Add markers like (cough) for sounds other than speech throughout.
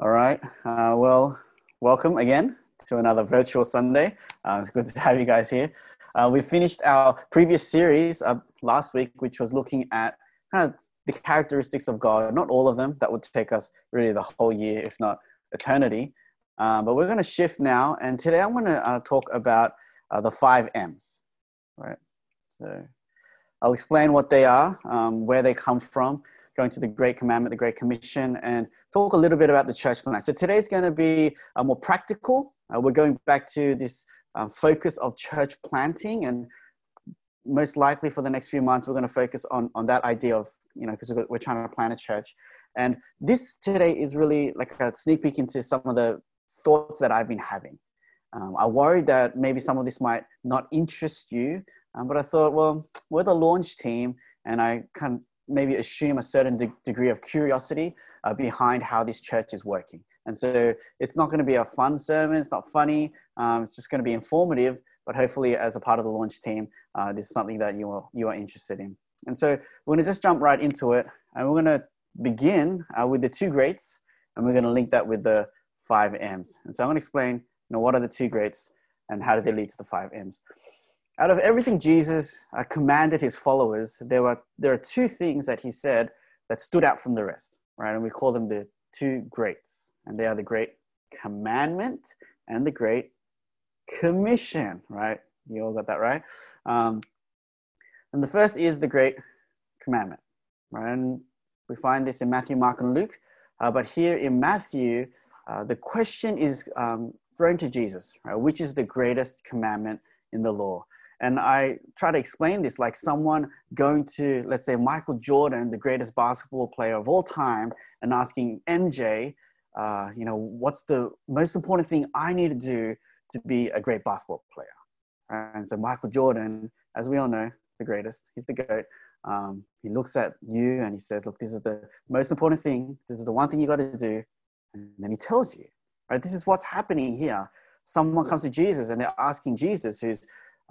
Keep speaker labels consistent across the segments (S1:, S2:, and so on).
S1: All right. Uh, well, welcome again to another virtual Sunday. Uh, it's good to have you guys here. Uh, we finished our previous series uh, last week, which was looking at kind of the characteristics of God. Not all of them. That would take us really the whole year, if not eternity. Um, but we're going to shift now, and today I'm going to uh, talk about uh, the five M's. Right. So I'll explain what they are, um, where they come from, going to the Great Commandment, the Great Commission, and talk a little bit about the church plan. So today's going to be uh, more practical. Uh, we're going back to this um, focus of church planting, and most likely for the next few months, we're going to focus on, on that idea of, you know, because we're trying to plant a church. And this today is really like a sneak peek into some of the thoughts that I've been having. Um, I worried that maybe some of this might not interest you, um, but I thought, well, we're the launch team, and I kind maybe assume a certain de- degree of curiosity uh, behind how this church is working. And so it's not going to be a fun sermon, it's not funny, um, it's just going to be informative, but hopefully, as a part of the launch team, uh, this is something that you are, you are interested in. And so we're going to just jump right into it, and we're going to begin uh, with the two greats, and we're going to link that with the five M's. And so I'm going to explain, you know, what are the two greats and how do they lead to the five M's out of everything Jesus uh, commanded his followers, there were there are two things that he said that stood out from the rest, right? And we call them the two greats, and they are the great commandment and the great commission, right? You all got that right. Um, and the first is the great commandment, right? And we find this in Matthew, Mark, and Luke. Uh, but here in Matthew, uh, the question is um, thrown to Jesus, right? Which is the greatest commandment in the law? And I try to explain this like someone going to, let's say, Michael Jordan, the greatest basketball player of all time, and asking MJ, uh, you know, what's the most important thing I need to do to be a great basketball player? And so Michael Jordan, as we all know, the greatest, he's the GOAT. Um, he looks at you and he says, look, this is the most important thing. This is the one thing you got to do. And then he tells you, right? This is what's happening here. Someone comes to Jesus and they're asking Jesus, who's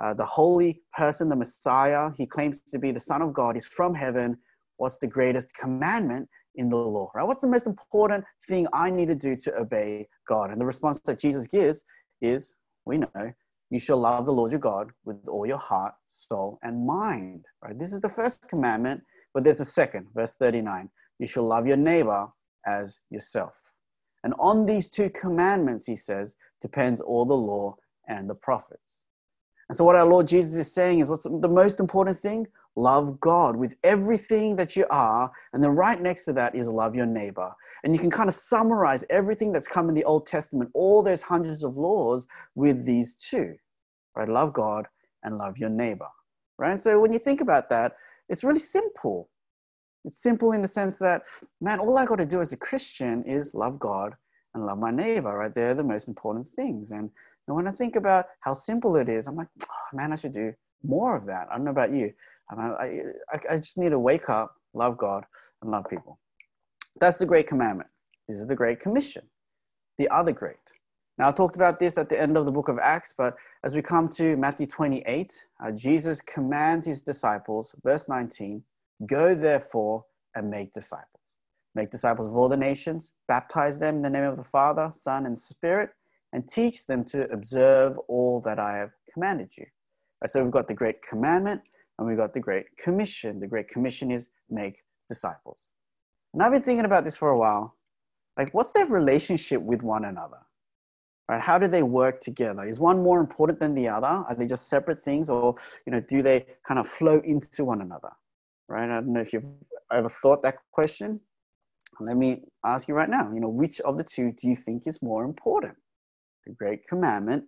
S1: uh, the holy person, the Messiah. He claims to be the Son of God. He's from heaven. What's the greatest commandment in the law? Right? What's the most important thing I need to do to obey God? And the response that Jesus gives is, we know, you shall love the Lord your God with all your heart, soul, and mind. Right? This is the first commandment, but there's a second, verse 39. You shall love your neighbor as yourself. And on these two commandments, he says, depends all the law and the prophets. And so, what our Lord Jesus is saying is what's the most important thing? Love God with everything that you are. And then right next to that is love your neighbor. And you can kind of summarize everything that's come in the Old Testament, all those hundreds of laws, with these two, right? Love God and love your neighbor, right? So, when you think about that, it's really simple. It's simple in the sense that, man, all I got to do as a Christian is love God and love my neighbor, right? They're the most important things. And and when I think about how simple it is, I'm like, oh, man, I should do more of that. I don't know about you. I, I, I just need to wake up, love God, and love people. That's the great commandment. This is the great commission, the other great. Now, I talked about this at the end of the book of Acts, but as we come to Matthew 28, uh, Jesus commands his disciples, verse 19, go therefore and make disciples. Make disciples of all the nations, baptize them in the name of the Father, Son, and Spirit and teach them to observe all that I have commanded you. So we've got the Great Commandment and we've got the Great Commission. The Great Commission is make disciples. And I've been thinking about this for a while. Like, what's their relationship with one another? Right? How do they work together? Is one more important than the other? Are they just separate things, or you know, do they kind of flow into one another? Right? I don't know if you've ever thought that question. Let me ask you right now. You know, which of the two do you think is more important? The Great Commandment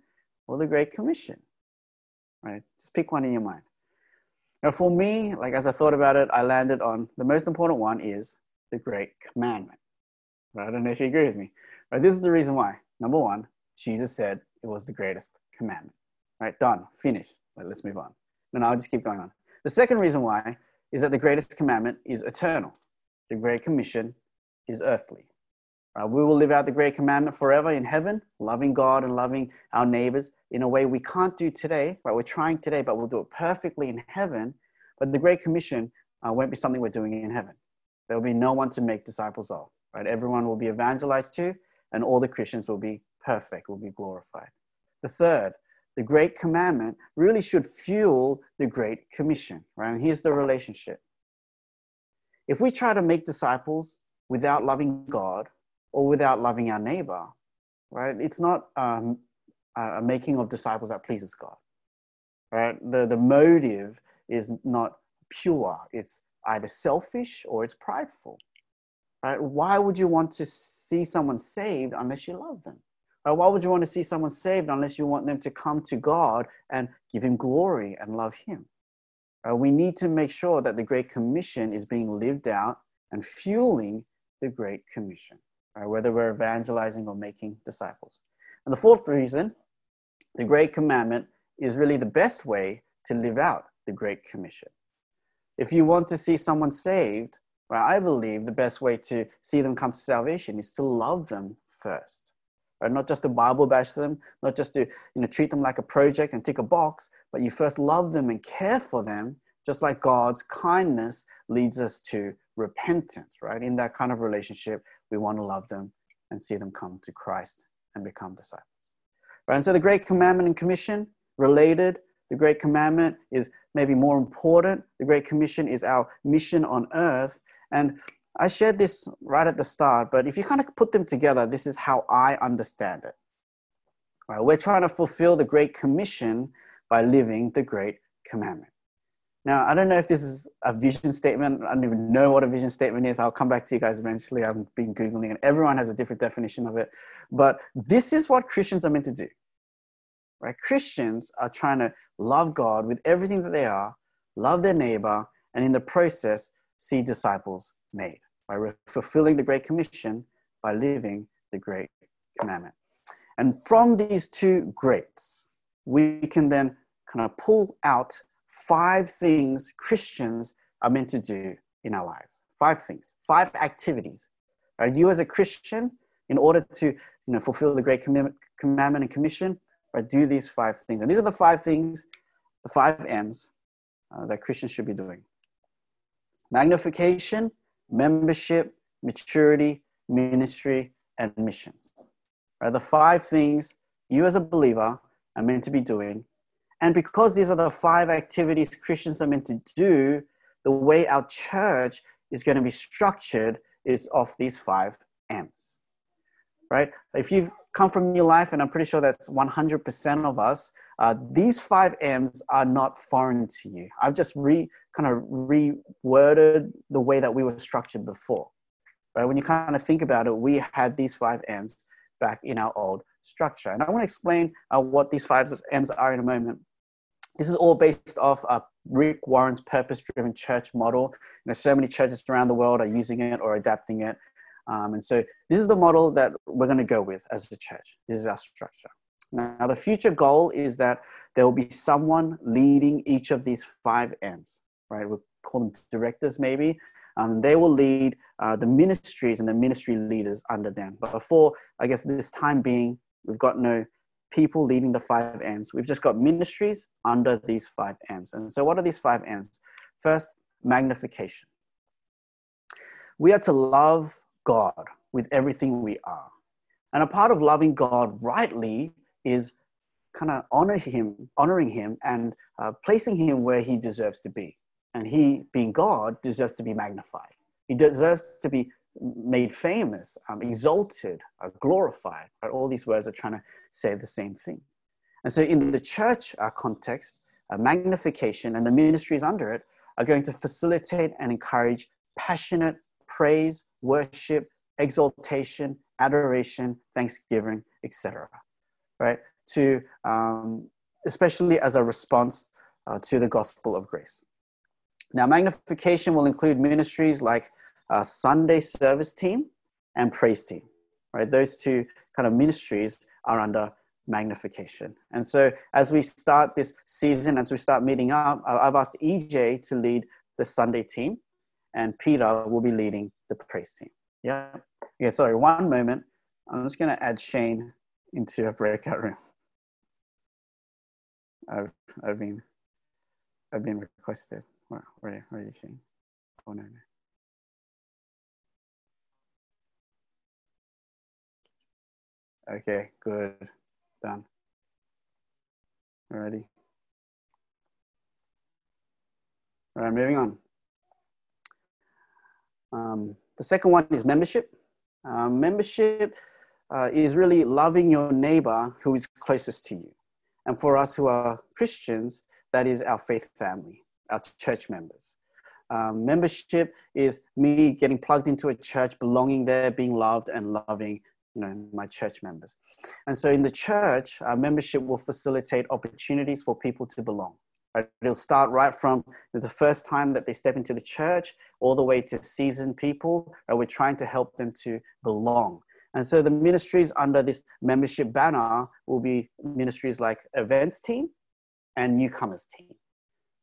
S1: or the Great Commission? Right? Just pick one in your mind. Now, for me, like as I thought about it, I landed on the most important one is the Great Commandment. Right? I don't know if you agree with me. Right? This is the reason why. Number one, Jesus said it was the greatest commandment. Right? Done. Finished. Right, let's move on. And I'll just keep going on. The second reason why is that the greatest commandment is eternal. The Great Commission is earthly. Uh, we will live out the great commandment forever in heaven, loving God and loving our neighbors in a way we can't do today. Right? We're trying today, but we'll do it perfectly in heaven. But the Great Commission uh, won't be something we're doing in heaven. There will be no one to make disciples of. Right? Everyone will be evangelized to, and all the Christians will be perfect, will be glorified. The third, the Great Commandment really should fuel the Great Commission, right? And here's the relationship. If we try to make disciples without loving God or without loving our neighbor, right, it's not um, a making of disciples that pleases God, right? The, the motive is not pure, it's either selfish or it's prideful, right? Why would you want to see someone saved unless you love them? Right? Why would you want to see someone saved unless you want them to come to God and give Him glory and love Him? Right? We need to make sure that the Great Commission is being lived out and fueling the Great Commission, right? whether we're evangelizing or making disciples. And the fourth reason, the Great Commandment is really the best way to live out the Great Commission. If you want to see someone saved, right, I believe the best way to see them come to salvation is to love them first right? Not just to Bible bash them, not just to you know treat them like a project and tick a box, but you first love them and care for them, just like God's kindness leads us to repentance, right? In that kind of relationship, we want to love them and see them come to Christ and become disciples. Right? And so the Great Commandment and Commission related. The Great Commandment is maybe more important. The Great Commission is our mission on earth. And I shared this right at the start, but if you kind of put them together, this is how I understand it. Right, we're trying to fulfill the Great Commission by living the Great Commandment. Now, I don't know if this is a vision statement. I don't even know what a vision statement is. I'll come back to you guys eventually. I've been Googling and everyone has a different definition of it. But this is what Christians are meant to do. Right? Christians are trying to love God with everything that they are, love their neighbor, and in the process, see disciples made by fulfilling the Great Commission by living the Great Commandment. And from these two greats, we can then kind of pull out five things Christians are meant to do in our lives. Five things, five activities. Right? You as a Christian, in order to you know, fulfill the Great Commandment and Commission, right, do these five things. And these are the five things, the five M's uh, that Christians should be doing. Magnification, membership, maturity, ministry, and missions. Are the five things you as a believer are meant to be doing. And because these are the five activities Christians are meant to do, the way our church is going to be structured is off these five M's. Right? If you've come from New Life, and I'm pretty sure that's 100% of us, uh, these five M's are not foreign to you. I've just re kind of reworded the way that we were structured before. Right? When you kind of think about it, we had these five M's back in our old structure. And I want to explain uh, what these five M's are in a moment. This is all based off uh, Rick Warren's purpose-driven church model. You know, so many churches around the world are using it or adapting it. Um, and so this is the model that we're going to go with as a church. This is our structure. Now, the future goal is that there will be someone leading each of these five M's, right? We'll call them directors maybe. Um, they will lead uh, the ministries and the ministry leaders under them. But before, I guess, this time being, we've got no people leading the five M's. We've just got ministries under these five M's. And so, what are these five M's? First, magnification. We are to love God with everything we are. And a part of loving God rightly is kind of honor him, honoring him and uh, placing him where he deserves to be. And he, being God, deserves to be magnified. He deserves to be made famous, um, exalted, uh, glorified. Right? All these words are trying to say the same thing. And so, in the church uh, context, uh, magnification and the ministries under it are going to facilitate and encourage passionate praise, worship, exaltation, adoration, thanksgiving, etc right? To um, especially as a response uh, to the gospel of grace. Now, magnification will include ministries like uh, Sunday service team and praise team, right? Those two kind of ministries are under magnification. And so, as we start this season, as we start meeting up, I've asked EJ to lead the Sunday team, and Peter will be leading the praise team. Yeah. Yeah. Sorry. One moment. I'm just going to add Shane into a breakout room. I've I've been I've been requested. Where where, where are you seeing? Oh no, no. Okay, good. Done. Alrighty. All right, moving on. Um, the second one is membership. Uh, membership uh, is really loving your neighbor who is closest to you. And for us who are Christians, that is our faith family, our church members. Um, membership is me getting plugged into a church, belonging there, being loved and loving you know, my church members. And so in the church, our membership will facilitate opportunities for people to belong. It'll start right from the first time that they step into the church all the way to seasoned people. We're trying to help them to belong. And so the ministries under this membership banner will be ministries like events team and newcomers team.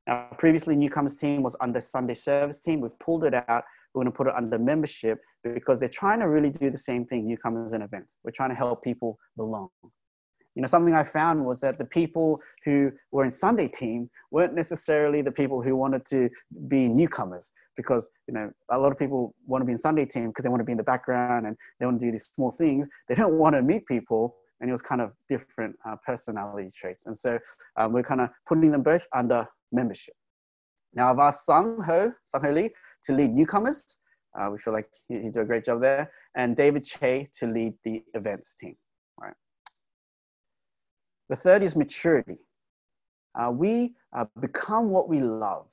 S1: Now, previously, newcomers team was under Sunday service team. We've pulled it out. We're going to put it under membership because they're trying to really do the same thing, newcomers and events. We're trying to help people belong. You know, something I found was that the people who were in Sunday team weren't necessarily the people who wanted to be newcomers because, you know, a lot of people want to be in Sunday team because they want to be in the background and they want to do these small things. They don't want to meet people and it was kind of different uh, personality traits. And so um, we're kind of putting them both under membership. Now I've asked Sung Ho, Sung Ho Lee to lead newcomers. Uh, we feel like he, he did a great job there. And David Che to lead the events team. Right. The third is maturity. Uh, we uh, become what we love.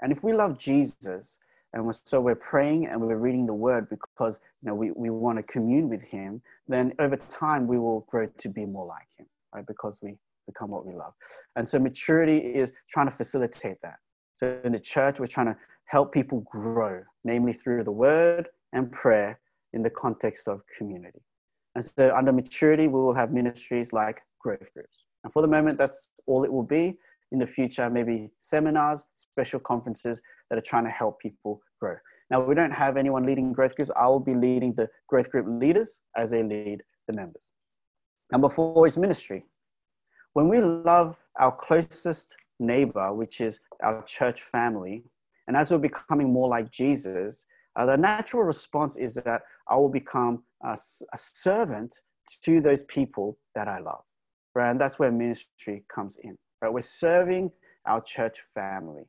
S1: And if we love Jesus, and we're, so we're praying and we're reading the word because you know we, we want to commune with him, then over time we will grow to be more like him, right? Because we become what we love. And so maturity is trying to facilitate that. So in the church, we're trying to help people grow, namely through the word and prayer in the context of community. And so under maturity, we will have ministries like growth groups. And for the moment, that's all it will be. In the future, maybe seminars, special conferences that are trying to help people grow. Now, we don't have anyone leading growth groups. I will be leading the growth group leaders as they lead the members. Number four is ministry. When we love our closest neighbor, which is our church family, and as we're becoming more like Jesus, uh, the natural response is that I will become a, a servant to those people that I love. Right? And that's where ministry comes in. Right? We're serving our church family.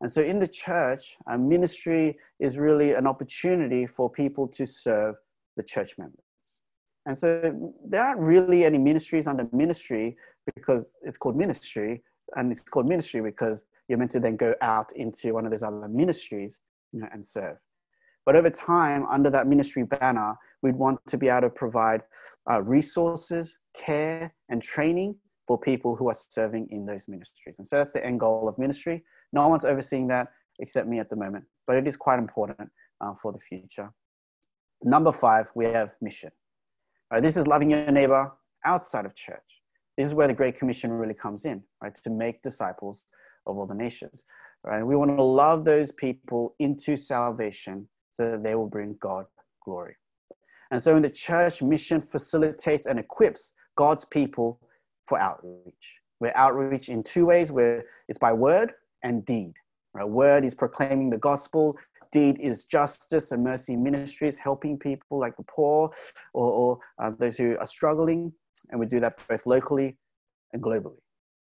S1: And so in the church, uh, ministry is really an opportunity for people to serve the church members. And so there aren't really any ministries under ministry because it's called ministry, and it's called ministry because you're meant to then go out into one of those other ministries you know, and serve. But over time, under that ministry banner, we'd want to be able to provide uh, resources, care, and training for people who are serving in those ministries. And so that's the end goal of ministry. No one's overseeing that except me at the moment, but it is quite important uh, for the future. Number five, we have mission. Uh, this is loving your neighbor outside of church. This is where the Great Commission really comes in, right? To make disciples of all the nations, right? We want to love those people into salvation so that they will bring God glory. And so in the church, mission facilitates and equips God's people for outreach. We're outreach in two ways, where it's by word and deed. Right? Word is proclaiming the gospel, deed is justice and mercy ministries, helping people like the poor or, or uh, those who are struggling. And we do that both locally and globally.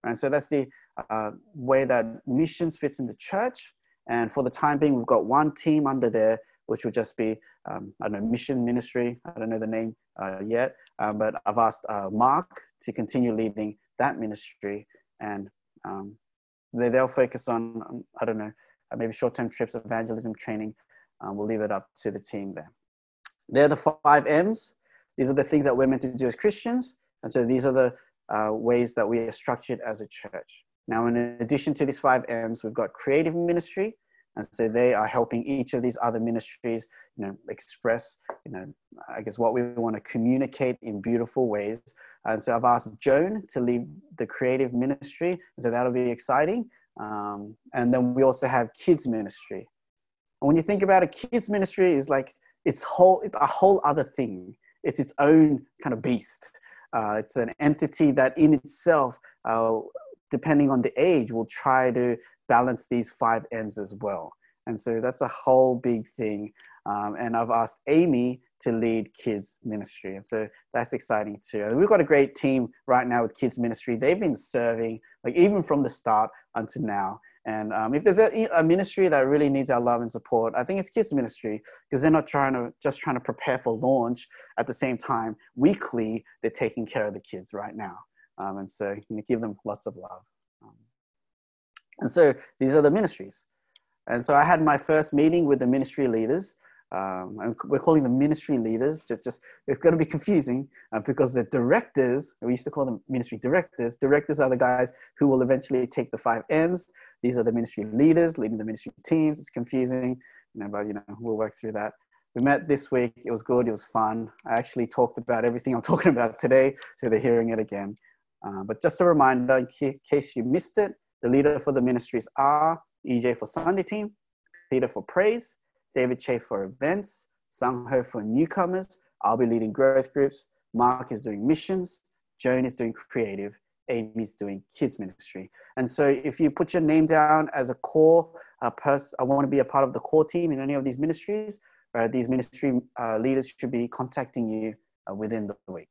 S1: And so that's the uh, way that missions fits in the church. And for the time being, we've got one team under there, which will just be, um, I don't know, mission ministry. I don't know the name uh, yet, um, but I've asked uh, Mark to continue leading that ministry. And um, they, they'll focus on, um, I don't know, uh, maybe short-term trips, evangelism training. Um, we'll leave it up to the team there. They're the five M's. These are the things that we're meant to do as Christians. And so these are the uh, ways that we are structured as a church. Now, in addition to these five M's, we've got creative ministry. And so they are helping each of these other ministries, you know, express, you know, I guess what we want to communicate in beautiful ways. And so I've asked Joan to lead the creative ministry. So that'll be exciting. Um, and then we also have kids ministry. And when you think about a kids ministry, is like it's whole, it's a whole other thing. It's its own kind of beast. Uh, it's an entity that in itself, uh, depending on the age, will try to balance these five M's as well. And so that's a whole big thing. Um, and I've asked Amy to lead kids ministry. And so that's exciting too. We've got a great team right now with kids ministry. They've been serving like even from the start until now. And um, if there's a, a, ministry that really needs our love and support, I think it's kids ministry because they're not trying to just trying to prepare for launch at the same time. Weekly, they're taking care of the kids right now, um, and so you know, give them lots of love. Um, and so these are the ministries. And so I had my first meeting with the ministry leaders. Um, we're calling them ministry leaders. Just, just it's going to be confusing uh, because the directors, we used to call them ministry directors. Directors are the guys who will eventually take the five M's. These are the ministry leaders leading the ministry teams. It's confusing, you know, but you know we'll work through that. We met this week. It was good. It was fun. I actually talked about everything I'm (laughs) talking about today, so they're hearing it again. Uh, but just a reminder, in case you missed it, the leader for the ministries are EJ for Sunday team, Peter for praise, David Che for events, Sang Ho for newcomers. I'll be leading growth groups. Mark is doing missions. Joan is doing creative. Amy's doing kids ministry. And so if you put your name down as a core uh, person, I want to be a part of the core team in any of these ministries, uh, these ministry uh, leaders should be contacting you uh, within the week.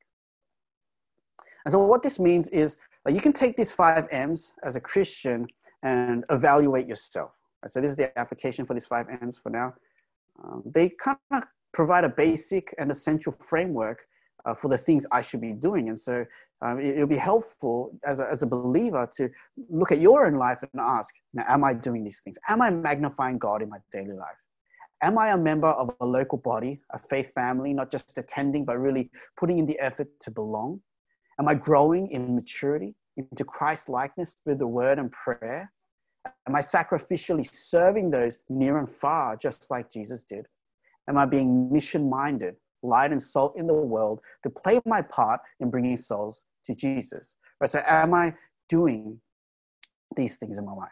S1: And so what this means is you can take these five M's as a Christian and evaluate yourself. So this is the application for these five M's for now. Um, they kind of provide a basic and essential framework uh, for the things I should be doing. And so um, it, will be helpful as a, as a believer to look at your own life and ask, now, am I doing these things? Am I magnifying God in my daily life? Am I a member of a local body, a faith family, not just attending, but really putting in the effort to belong? Am I growing in maturity into Christ likeness through the word and prayer? Am I sacrificially serving those near and far, just like Jesus did? Am I being mission minded, light and salt in the world to play my part in bringing souls to Jesus? Right, so, am I doing these things in my life?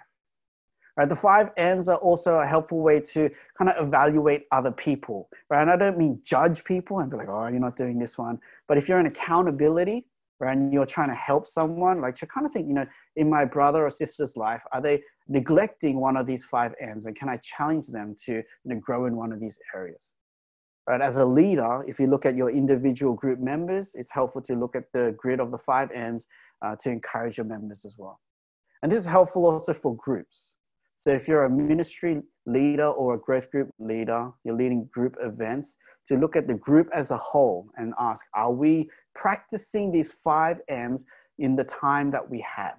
S1: Right, the five M's are also a helpful way to kind of evaluate other people. Right, and I don't mean judge people and be like, "Oh, you're not doing this one," but if you're in accountability, right, and you're trying to help someone, like to kind of think, you know, in my brother or sister's life, are they neglecting one of these five M's? And can I challenge them to you know, grow in one of these areas? Right, as a leader, if you look at your individual group members, it's helpful to look at the grid of the five M's uh, to encourage your members as well. And this is helpful also for groups. So if you're a ministry leader or a growth group leader, you're leading group events, to look at the group as a whole and ask, are we practicing these five M's in the time that we have?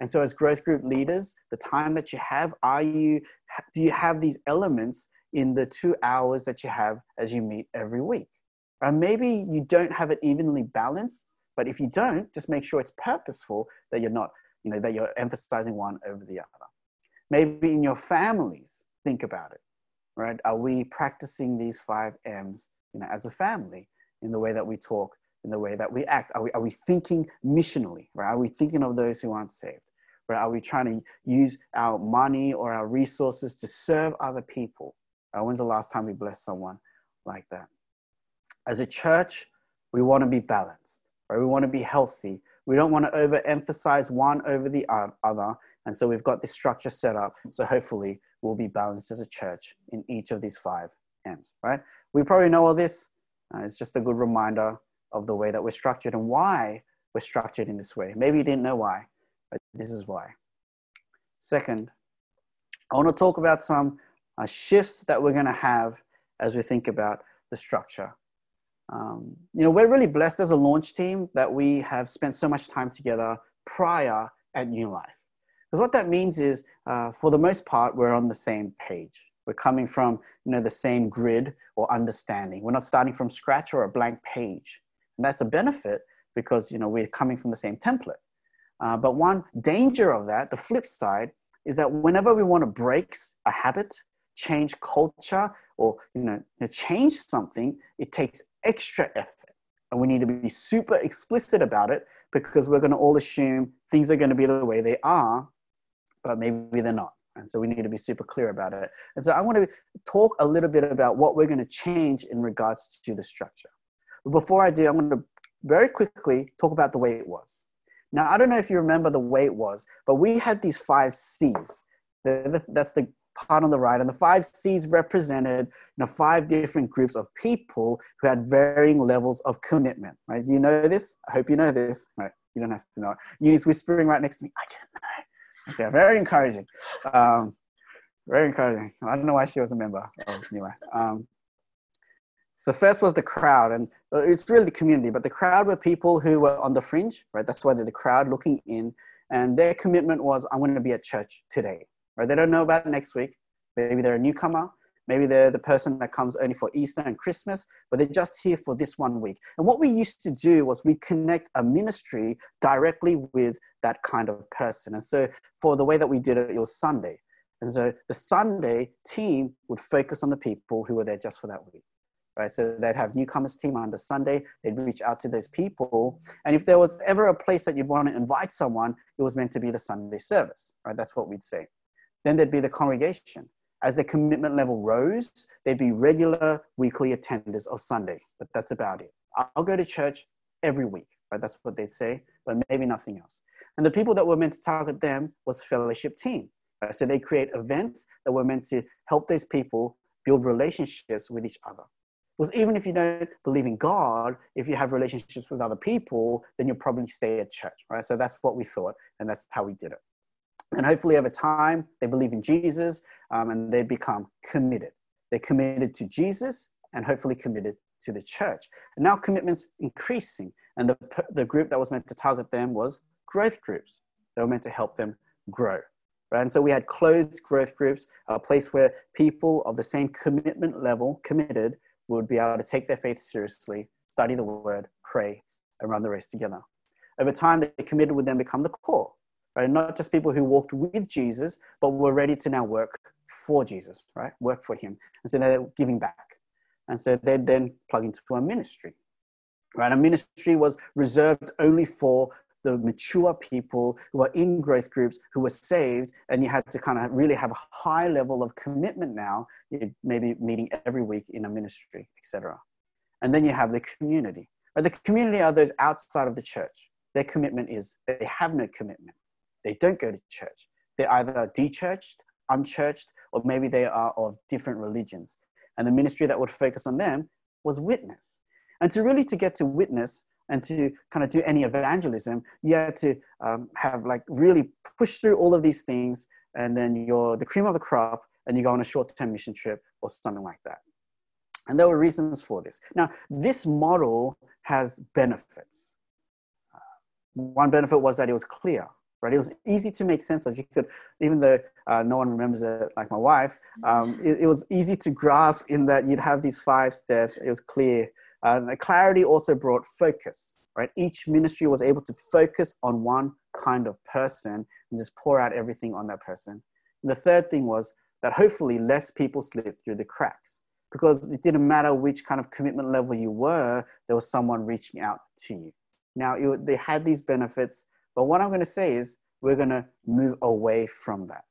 S1: And so as growth group leaders, the time that you have, are you, do you have these elements in the two hours that you have as you meet every week? Or maybe you don't have it evenly balanced, but if you don't, just make sure it's purposeful that you're not, you know, that you're emphasizing one over the other. Maybe in your families, think about it, right? Are we practicing these five M's, you know, as a family in the way that we talk, in the way that we act? Are we, are we thinking missionally, right? Are we thinking of those who aren't saved? Right? Are we trying to use our money or our resources to serve other people? Uh, when's the last time we blessed someone like that? As a church, we want to be balanced, right? We want to be healthy. We don't want to overemphasize one over the other and so we've got this structure set up. So hopefully we'll be balanced as a church in each of these five M's, right? We probably know all this. Uh, it's just a good reminder of the way that we're structured and why we're structured in this way. Maybe you didn't know why, but this is why. Second, I want to talk about some uh, shifts that we're going to have as we think about the structure. Um, you know, we're really blessed as a launch team that we have spent so much time together prior at New Life. Because what that means is, uh, for the most part, we're on the same page. We're coming from you know, the same grid or understanding. We're not starting from scratch or a blank page. And that's a benefit because you know, we're coming from the same template. Uh, but one danger of that, the flip side, is that whenever we want to break a habit, change culture, or you know, change something, it takes extra effort. And we need to be super explicit about it because we're going to all assume things are going to be the way they are but maybe they're not. And so we need to be super clear about it. And so I want to talk a little bit about what we're going to change in regards to the structure. But before I do, I'm going to very quickly talk about the way it was. Now, I don't know if you remember the way it was, but we had these five C's. That's the part on the right. And the five C's represented you know, five different groups of people who had varying levels of commitment, right? You know this? I hope you know this, right? You don't have to know. Uni's whispering right next to me. I didn't know. Okay, very encouraging. Um, very encouraging. I don't know why she was a member of New Life. Um, so first was the crowd, and it's really the community, but the crowd were people who were on the fringe, right? That's why they're the crowd looking in, and their commitment was, I'm going to be at church today, right? They don't know about next week. Maybe they're a newcomer. Maybe they're the person that comes only for Easter and Christmas, but they're just here for this one week. And what we used to do was we connect a ministry directly with that kind of person. And so for the way that we did it, it was Sunday. And so the Sunday team would focus on the people who were there just for that week. Right, so they'd have newcomers team on the Sunday. They'd reach out to those people, and if there was ever a place that you'd want to invite someone, it was meant to be the Sunday service. Right, that's what we'd say. Then there'd be the congregation. As the commitment level rose, there'd be regular weekly attenders of Sunday, but that's about it. I'll go to church every week, right? That's what they'd say, but maybe nothing else. And the people that were meant to target them was fellowship team. Right? So they create events that were meant to help those people build relationships with each other. Because even if you don't believe in God, if you have relationships with other people, then you'll probably stay at church, right? So that's what we thought, and that's how we did it. And hopefully, over time, they believe in Jesus um, and they become committed. They're committed to Jesus and hopefully committed to the church. And now commitment's increasing, and the, the group that was meant to target them was growth groups. They were meant to help them grow. Right? And so we had closed growth groups, a place where people of the same commitment level, committed, would be able to take their faith seriously, study the word, pray, and run the race together. Over time, the committed would then become the core, right? Not just people who walked with Jesus, but were ready to now work for Jesus, right? Work for him. And so they're giving back. And so they'd then plug into a ministry, right? A ministry was reserved only for the mature people who are in growth groups who were saved and you had to kind of really have a high level of commitment now maybe meeting every week in a ministry etc and then you have the community right the community are those outside of the church their commitment is they have no commitment they don't go to church they're either de-churched unchurched or maybe they are of different religions and the ministry that would focus on them was witness and to really to get to witness and to kind of do any evangelism, you had to um, have like really push through all of these things, and then you're the cream of the crop, and you go on a short-term mission trip or something like that. And there were reasons for this. Now, this model has benefits. Uh, one benefit was that it was clear, right? It was easy to make sense of. You could, even though uh, no one remembers it, like my wife, um, it, it was easy to grasp in that you'd have these five steps. It was clear uh, the clarity also brought focus, right? Each ministry was able to focus on one kind of person and just pour out everything on that person. And the third thing was that hopefully less people slipped through the cracks because it didn't matter which kind of commitment level you were, there was someone reaching out to you. Now, it, they had these benefits, but what I'm going to say is we're going to move away from that.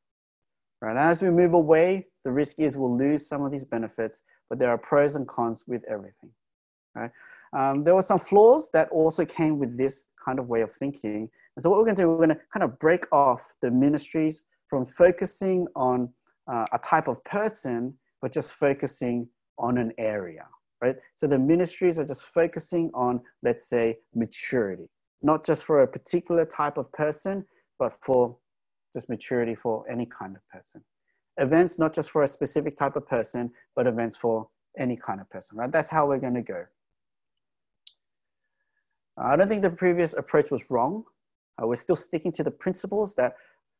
S1: Right? As we move away, the risk is we'll lose some of these benefits, but there are pros and cons with everything. Right? Um, there were some flaws that also came with this kind of way of thinking. And so what we're going to do, we're going to kind of break off the ministries from focusing on uh, a type of person, but just focusing on an area, right? So the ministries are just focusing on, let's say, maturity, not just for a particular type of person, but for just maturity for any kind of person. Events, not just for a specific type of person, but events for any kind of person, right? That's how we're going to go. I don't think the previous approach was wrong. Uh, we're still sticking to the principles that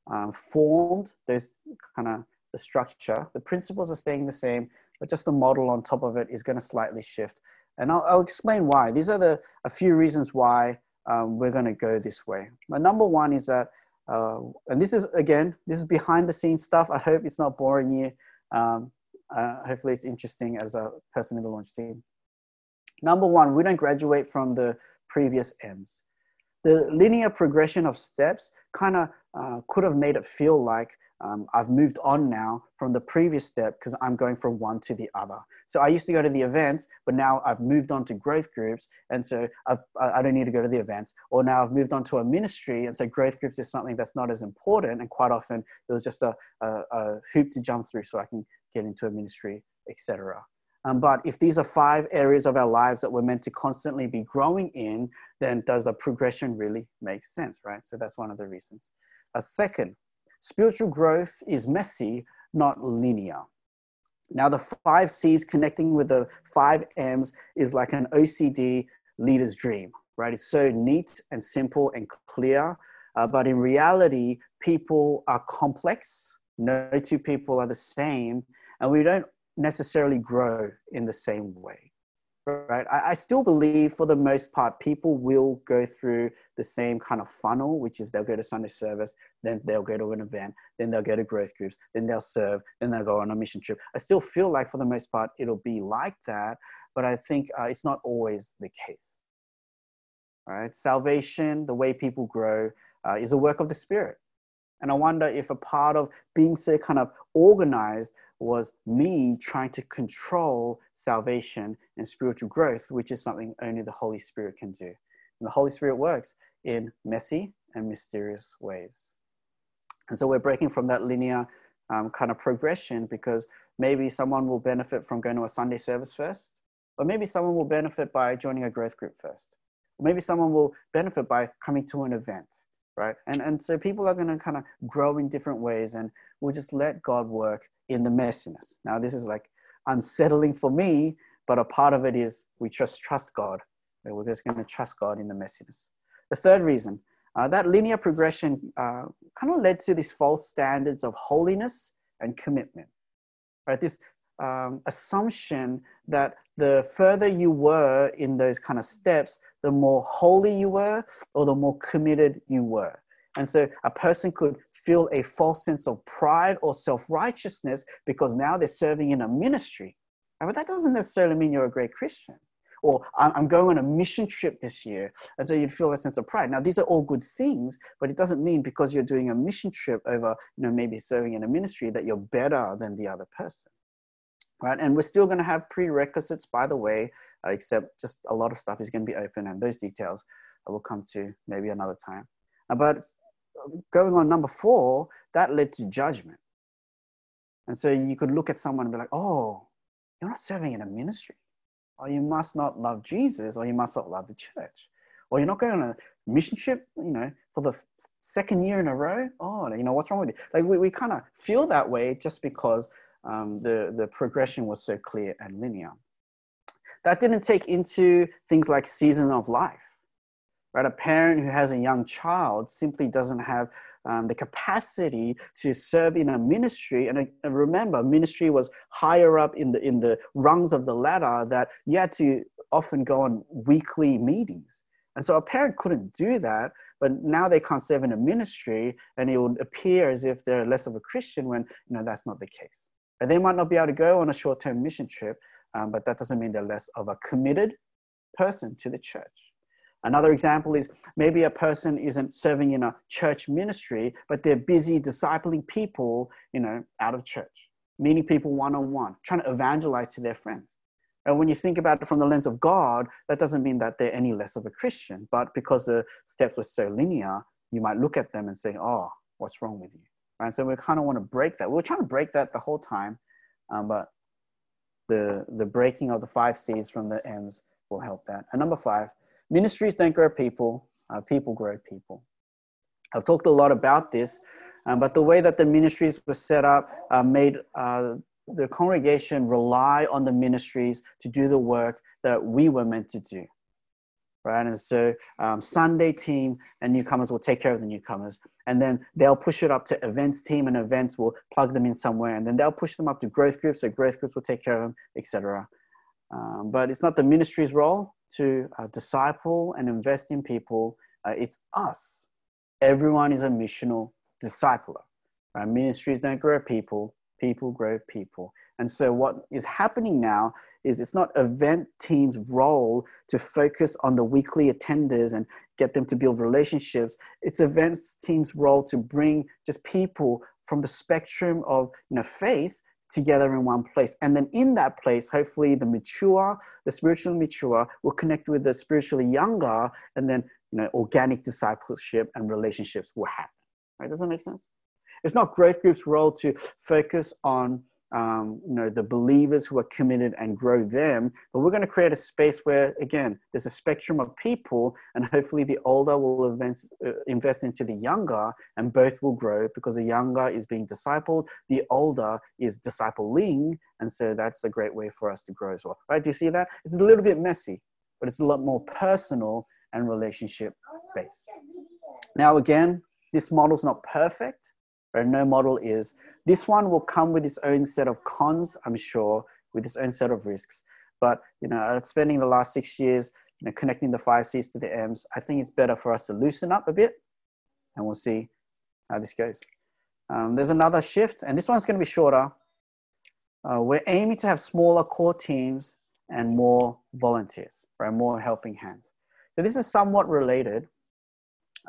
S1: um, formed those kind of the structure. The principles are staying the same, but just the model on top of it is going to slightly shift. And I'll, I'll, explain why. These are the a few reasons why um, we're going to go this way. The number one is that, uh, and this is again, this is behind the scenes stuff. I hope it's not boring you. Um, uh, hopefully, it's interesting as a person in the launch team. Number one, we don't graduate from the previous M's. The linear progression of steps kind of uh, could have made it feel like um, I've moved on now from the previous step because I'm going from one to the other. So I used to go to the events, but now I've moved on to growth groups. And so I've, I don't need to go to the events. Or now I've moved on to a ministry. And so growth groups is something that's not as important. And quite often it was just a, a, a hoop to jump through so I can get into a ministry, etc. Um, but if these are five areas of our lives that we're meant to constantly be growing in, then does the progression really make sense, right? So that's one of the reasons. A second, spiritual growth is messy, not linear. Now, the five C's connecting with the five M's is like an OCD leader's dream, right? It's so neat and simple and clear. Uh, but in reality, people are complex. No two people are the same. And we don't necessarily grow in the same way right? I, I, still believe for the most part, people will go through the same kind of funnel, which is they'll go to Sunday service, then they'll go to an event, then they'll go to growth groups, then they'll serve, then they'll go on a mission trip. I still feel like for the most part, it'll be like that, but I think uh, it's not always the case. All right, salvation, the way people grow, uh, is a work of the Spirit. And I wonder if a part of being so kind of organized was me trying to control salvation and spiritual growth, which is something only the Holy Spirit can do. And the Holy Spirit works in messy and mysterious ways. And so we're breaking from that linear um, kind of progression because maybe someone will benefit from going to a Sunday service first, or maybe someone will benefit by joining a growth group first, or maybe someone will benefit by coming to an event right? And, and so people are going to kind of grow in different ways and we'll just let God work in the messiness. Now, this is like unsettling for me, but a part of it is we just trust God. And we're just going to trust God in the messiness. The third reason, uh, that linear progression uh, kind of led to these false standards of holiness and commitment, right? This um, assumption that the further you were in those kind of steps, the more holy you were or the more committed you were. And so a person could feel a false sense of pride or self righteousness because now they're serving in a ministry. Uh, but that doesn't necessarily mean you're a great Christian. Or I'm going on a mission trip this year. And so you'd feel a sense of pride. Now, these are all good things, but it doesn't mean because you're doing a mission trip over, you know, maybe serving in a ministry that you're better than the other person right? And we're still going to have prerequisites, by the way, uh, except just a lot of stuff is going to be open, and those details I will come to maybe another time. Uh, but going on number four, that led to judgment. And so you could look at someone and be like, oh, you're not serving in a ministry, or you must not love Jesus, or you must not love the church, or you're not going on a mission trip, you know, for the second year in a row. Oh, you know, what's wrong with you? Like we, we kind of feel that way just because um, the, the progression was so clear and linear. That didn't take into things like season of life, right? A parent who has a young child simply doesn't have um, the capacity to serve in a ministry. And, and remember, ministry was higher up in the, in the rungs of the ladder that you had to often go on weekly meetings. And so a parent couldn't do that, but now they can't serve in a ministry and it would appear as if they're less of a Christian when, you know, that's not the case. They might not be able to go on a short term mission trip, um, but that doesn't mean they're less of a committed person to the church. Another example is maybe a person isn't serving in a church ministry, but they're busy discipling people, you know, out of church, meeting people one on one, trying to evangelize to their friends. And when you think about it from the lens of God, that doesn't mean that they're any less of a Christian, but because the steps were so linear, you might look at them and say, oh, what's wrong with you? Right? So we kind of want to break that. We are trying to break that the whole time, um, but the the breaking of the five C's from the M's will help that. And number five, ministries don't grow people, uh, people grow people. I've talked a lot about this, um, but the way that the ministries were set up uh, made uh, the congregation rely on the ministries to do the work that we were meant to do right? And so um, Sunday team and newcomers will take care of the newcomers, and then they'll push it up to events team, and events will plug them in somewhere, and then they'll push them up to growth groups, so growth groups will take care of them, etc. Um, but it's not the ministry's role to uh, disciple and invest in people. Uh, it's us. Everyone is a missional discipler. Right? Ministries don't grow people; people grow people. And so, what is happening now is it's not event team's role to focus on the weekly attenders and get them to build relationships. It's events team's role to bring just people from the spectrum of you know, faith together in one place. And then in that place, hopefully the mature, the spiritually mature will connect with the spiritually younger, and then you know, organic discipleship and relationships will happen. Right? Does that make sense? It's not growth group's role to focus on um, you know the believers who are committed and grow them but we're going to create a space where again there's a spectrum of people and hopefully the older will invest, uh, invest into the younger and both will grow because the younger is being discipled the older is discipling and so that's a great way for us to grow as well. Right? Do you see that? It's a little bit messy but it's a lot more personal and relationship based now again this model's not perfect right? No model is. This one will come with its own set of cons, I'm sure, with its own set of risks. But you know, spending the last six years, you know, connecting the five C's to the M's, I think it's better for us to loosen up a bit, and we'll see how this goes. Um, there's another shift, and this one's going to be shorter. Uh, we're aiming to have smaller core teams and more volunteers, right? More helping hands. So this is somewhat related,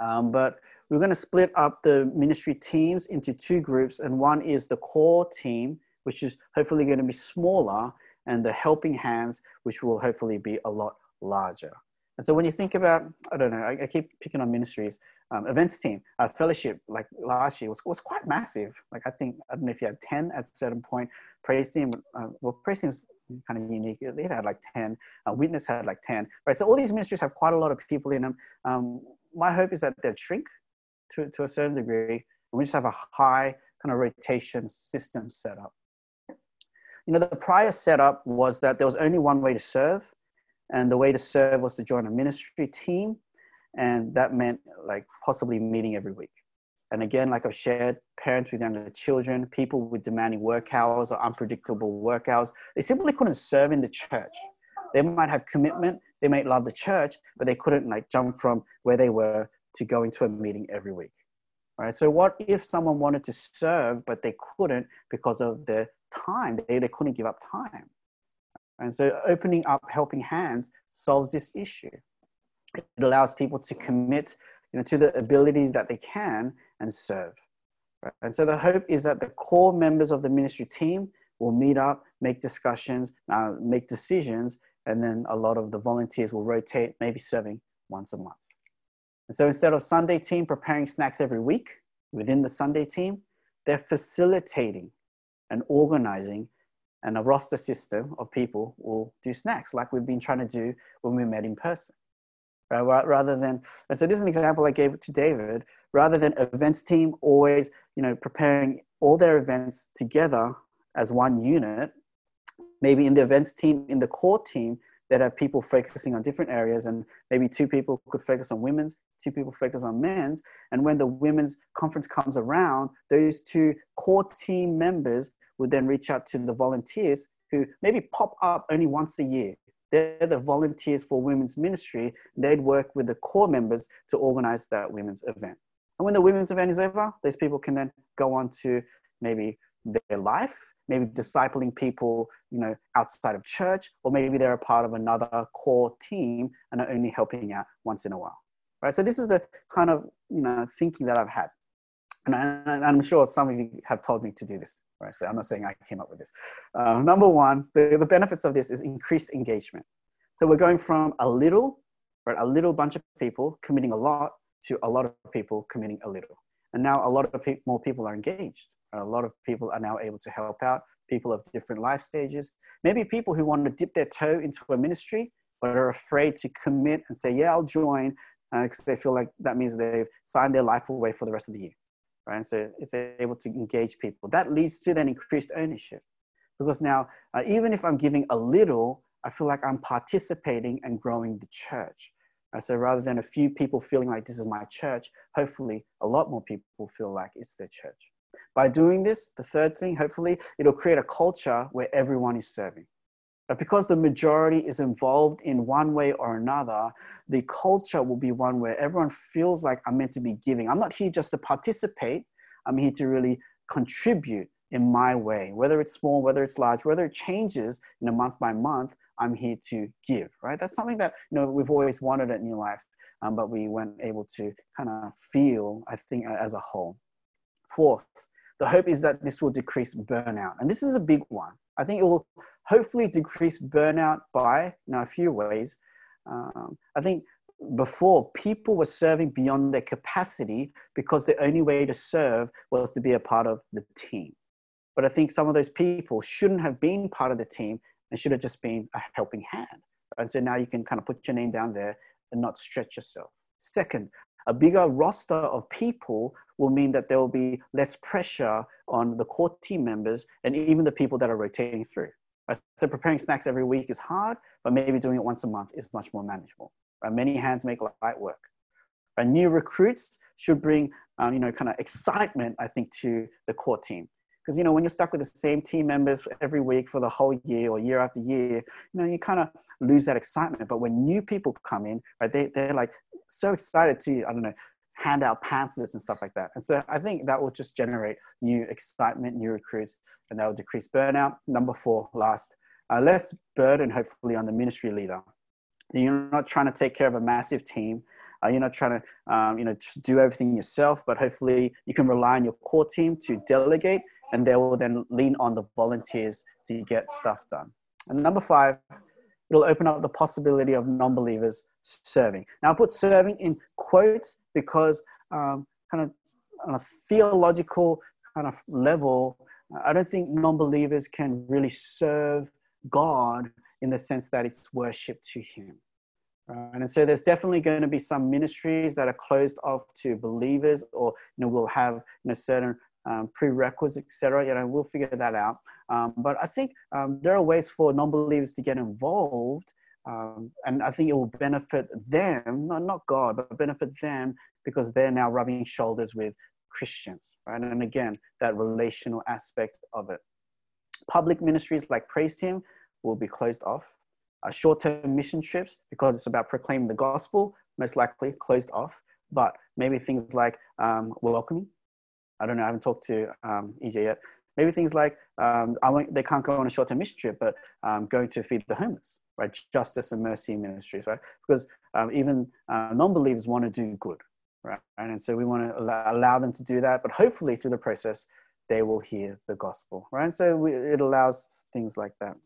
S1: um, but we're going to split up the ministry teams into two groups, and one is the core team, which is hopefully going to be smaller, and the helping hands, which will hopefully be a lot larger. And so when you think about, I don't know, I, I keep picking on ministries, um, events team, uh, fellowship, like last year was, was quite massive. Like I think, I don't know if you had 10 at a certain point, praise team, uh, well, praise team's kind of unique. They had like 10, uh, witness had like 10, right? So all these ministries have quite a lot of people in them. Um, my hope is that they'll shrink to, to a certain degree. We just have a high kind of rotation system set up. You know, the prior setup was that there was only one way to serve, and the way to serve was to join a ministry team, and that meant like possibly meeting every week. And again, like I've shared, parents with younger children, people with demanding work hours or unpredictable work hours, they simply couldn't serve in the church. They might have commitment, they might love the church, but they couldn't like jump from where they were to go into a meeting every week. Right? So what if someone wanted to serve, but they couldn't because of their time? They, they couldn't give up time. And so opening up helping hands solves this issue. It allows people to commit you know, to the ability that they can and serve. Right? And so the hope is that the core members of the ministry team will meet up, make discussions, uh, make decisions, and then a lot of the volunteers will rotate, maybe serving once a month. And so instead of Sunday team preparing snacks every week within the Sunday team, they're facilitating and organizing and a roster system of people will do snacks like we've been trying to do when we met in person. Right? Rather than, and so this is an example I gave to David, rather than events team always, you know, preparing all their events together as one unit, maybe in the events team, in the core team, that have people focusing on different areas and maybe two people could focus on women's two people focus on men's. And when the women's conference comes around those two core team members would then reach out to the volunteers who maybe pop up only once a year. They're the volunteers for women's ministry. They'd work with the core members to organize that women's event. And when the women's event is over those people can then go on to maybe their life maybe discipling people, you know, outside of church, or maybe they're a part of another core team and are only helping out once in a while, right? So this is the kind of, you know, thinking that I've had. And, I, am sure some of you have told me to do this, right? So I'm not saying I came up with this. Uh, number one, the, the benefits of this is increased engagement. So we're going from a little, right, a little bunch of people committing a lot to a lot of people committing a little. And now a lot of pe- more people are engaged, a lot of people are now able to help out people of different life stages. Maybe people who want to dip their toe into a ministry, but are afraid to commit and say, yeah, I'll join, because uh, they feel like that means they've signed their life away for the rest of the year. Right? So it's able to engage people. That leads to then increased ownership. Because now, uh, even if I'm giving a little, I feel like I'm participating and growing the church. Right? So rather than a few people feeling like this is my church, hopefully a lot more people feel like it's their church. By doing this, the third thing, hopefully, it'll create a culture where everyone is serving. But because the majority is involved in one way or another, the culture will be one where everyone feels like I'm meant to be giving. I'm not here just to participate, I'm here to really contribute in my way, whether it's small, whether it's large, whether it changes in a month by month, I'm here to give, right? That's something that you know we've always wanted at New Life, um, but we weren't able to kind of feel, I think, as a whole. Fourth, the hope is that this will decrease burnout. And this is a big one. I think it will hopefully decrease burnout by you know, a few ways. Um, I think before people were serving beyond their capacity because the only way to serve was to be a part of the team. But I think some of those people shouldn't have been part of the team and should have just been a helping hand. And so now you can kind of put your name down there and not stretch yourself. Second, a bigger roster of people will mean that there will be less pressure on the core team members and even the people that are rotating through. So preparing snacks every week is hard, but maybe doing it once a month is much more manageable. Many hands make light work. Right? New recruits should bring, um, you know, kind of excitement, I think, to the core team. Because, you know, when you're stuck with the same team members every week for the whole year or year after year, you know, you kind of lose that excitement. But when new people come in, right, they, they're like so excited to, I don't know, hand out pamphlets and stuff like that. And so I think that will just generate new excitement, new recruits, and that will decrease burnout. Number four, last, uh, less burden hopefully on the ministry leader. You're not trying to take care of a massive team. Uh, you're not trying to, um, you know, do everything yourself, but hopefully you can rely on your core team to delegate, and they will then lean on the volunteers to get stuff done. And number five, it'll open up the possibility of non-believers serving. Now, I put serving in quotes because um, kind of on a theological kind of level, I don't think non-believers can really serve God in the sense that it's worship to Him. Right? And so there's definitely going to be some ministries that are closed off to believers, or you know, will have you know certain um, prerequisites, etc. You know, we'll figure that out. Um, but I think um, there are ways for non-believers to get involved, um, and I think it will benefit them, not not God, but benefit them because they're now rubbing shoulders with Christians, right? And again, that relational aspect of it. Public ministries like Praise Team will be closed off. Uh, short-term mission trips, because it's about proclaiming the gospel, most likely closed off. But maybe things like um, welcoming. I don't know. I haven't talked to um, EJ yet. Maybe things like um, I want, they can't go on a short-term mission trip, but um, going to feed the homeless, right? Justice and mercy ministries, right? Because um, even uh, non-believers want to do good, right? And so we want to allow, allow them to do that, but hopefully through the process, they will hear the gospel, right? So we, it allows things like that.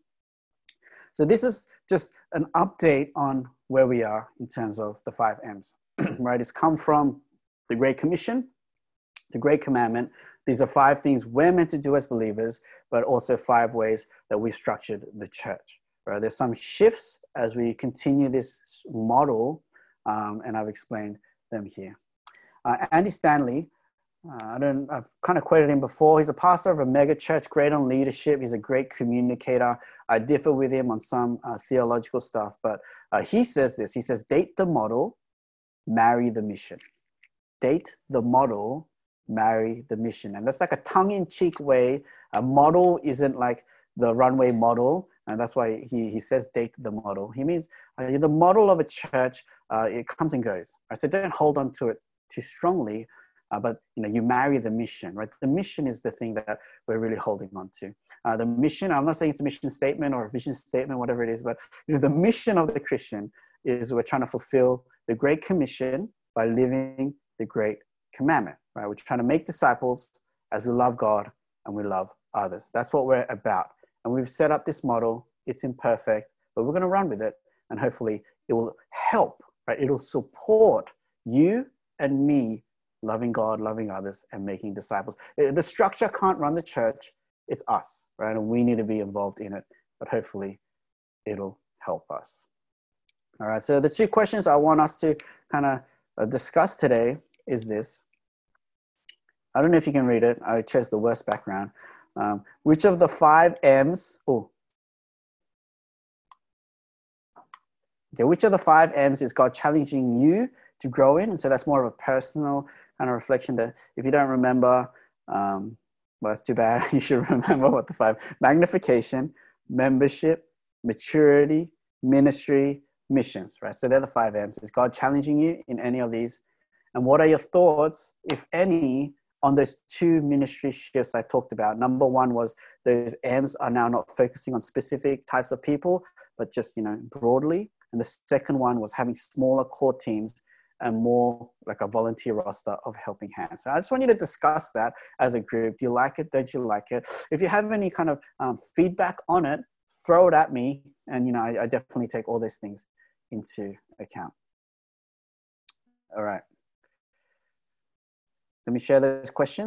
S1: So this is just an update on where we are in terms of the five M's, (clears throat) right? It's come from the Great Commission, the Great Commandment. These are five things we're meant to do as believers, but also five ways that we structured the church. Right? There's some shifts as we continue this model, um, and I've explained them here. Uh, Andy Stanley uh, I don't, I've kind of quoted him before. He's a pastor of a mega church, great on leadership. He's a great communicator. I differ with him on some uh, theological stuff, but uh, he says this. He says, date the model, marry the mission. Date the model, marry the mission. And that's like a tongue in cheek way. A model isn't like the runway model. And that's why he, he says date the model. He means uh, the model of a church, uh, it comes and goes. Right? So don't hold on to it too strongly uh, but you know, you marry the mission, right? The mission is the thing that we're really holding on to. Uh, the mission, I'm not saying it's a mission statement or a vision statement, whatever it is, but you know, the mission of the Christian is we're trying to fulfill the Great Commission by living the Great Commandment, right? We're trying to make disciples as we love God and we love others. That's what we're about. And we've set up this model. It's imperfect, but we're going to run with it. And hopefully it will help, right? It'll support you and me loving God, loving others, and making disciples. The structure can't run the church, it's us, right? And we need to be involved in it, but hopefully it'll help us. All right, so the two questions I want us to kind of uh, discuss today is this. I don't know if you can read it. I chose the worst background. Um, which of the five M's, oh, okay, which of the five M's is God challenging you to grow in? And so that's more of a personal kind of reflection that if you don't remember, um, well, that's too bad. (laughs) you should remember what the five magnification, membership, maturity, ministry, missions, right? So they're the five M's. Is God challenging you in any of these? And what are your thoughts, if any, on those two ministry shifts I talked about? Number one was those M's are now not focusing on specific types of people, but just, you know, broadly. And the second one was having smaller core teams and more like a volunteer roster of helping hands. So I just want you to discuss that as a group. Do you like it? Don't you like it? If you have any kind of um, feedback on it, throw it at me. And, you know, I, I definitely take all those things into account. All right. Let me share those questions.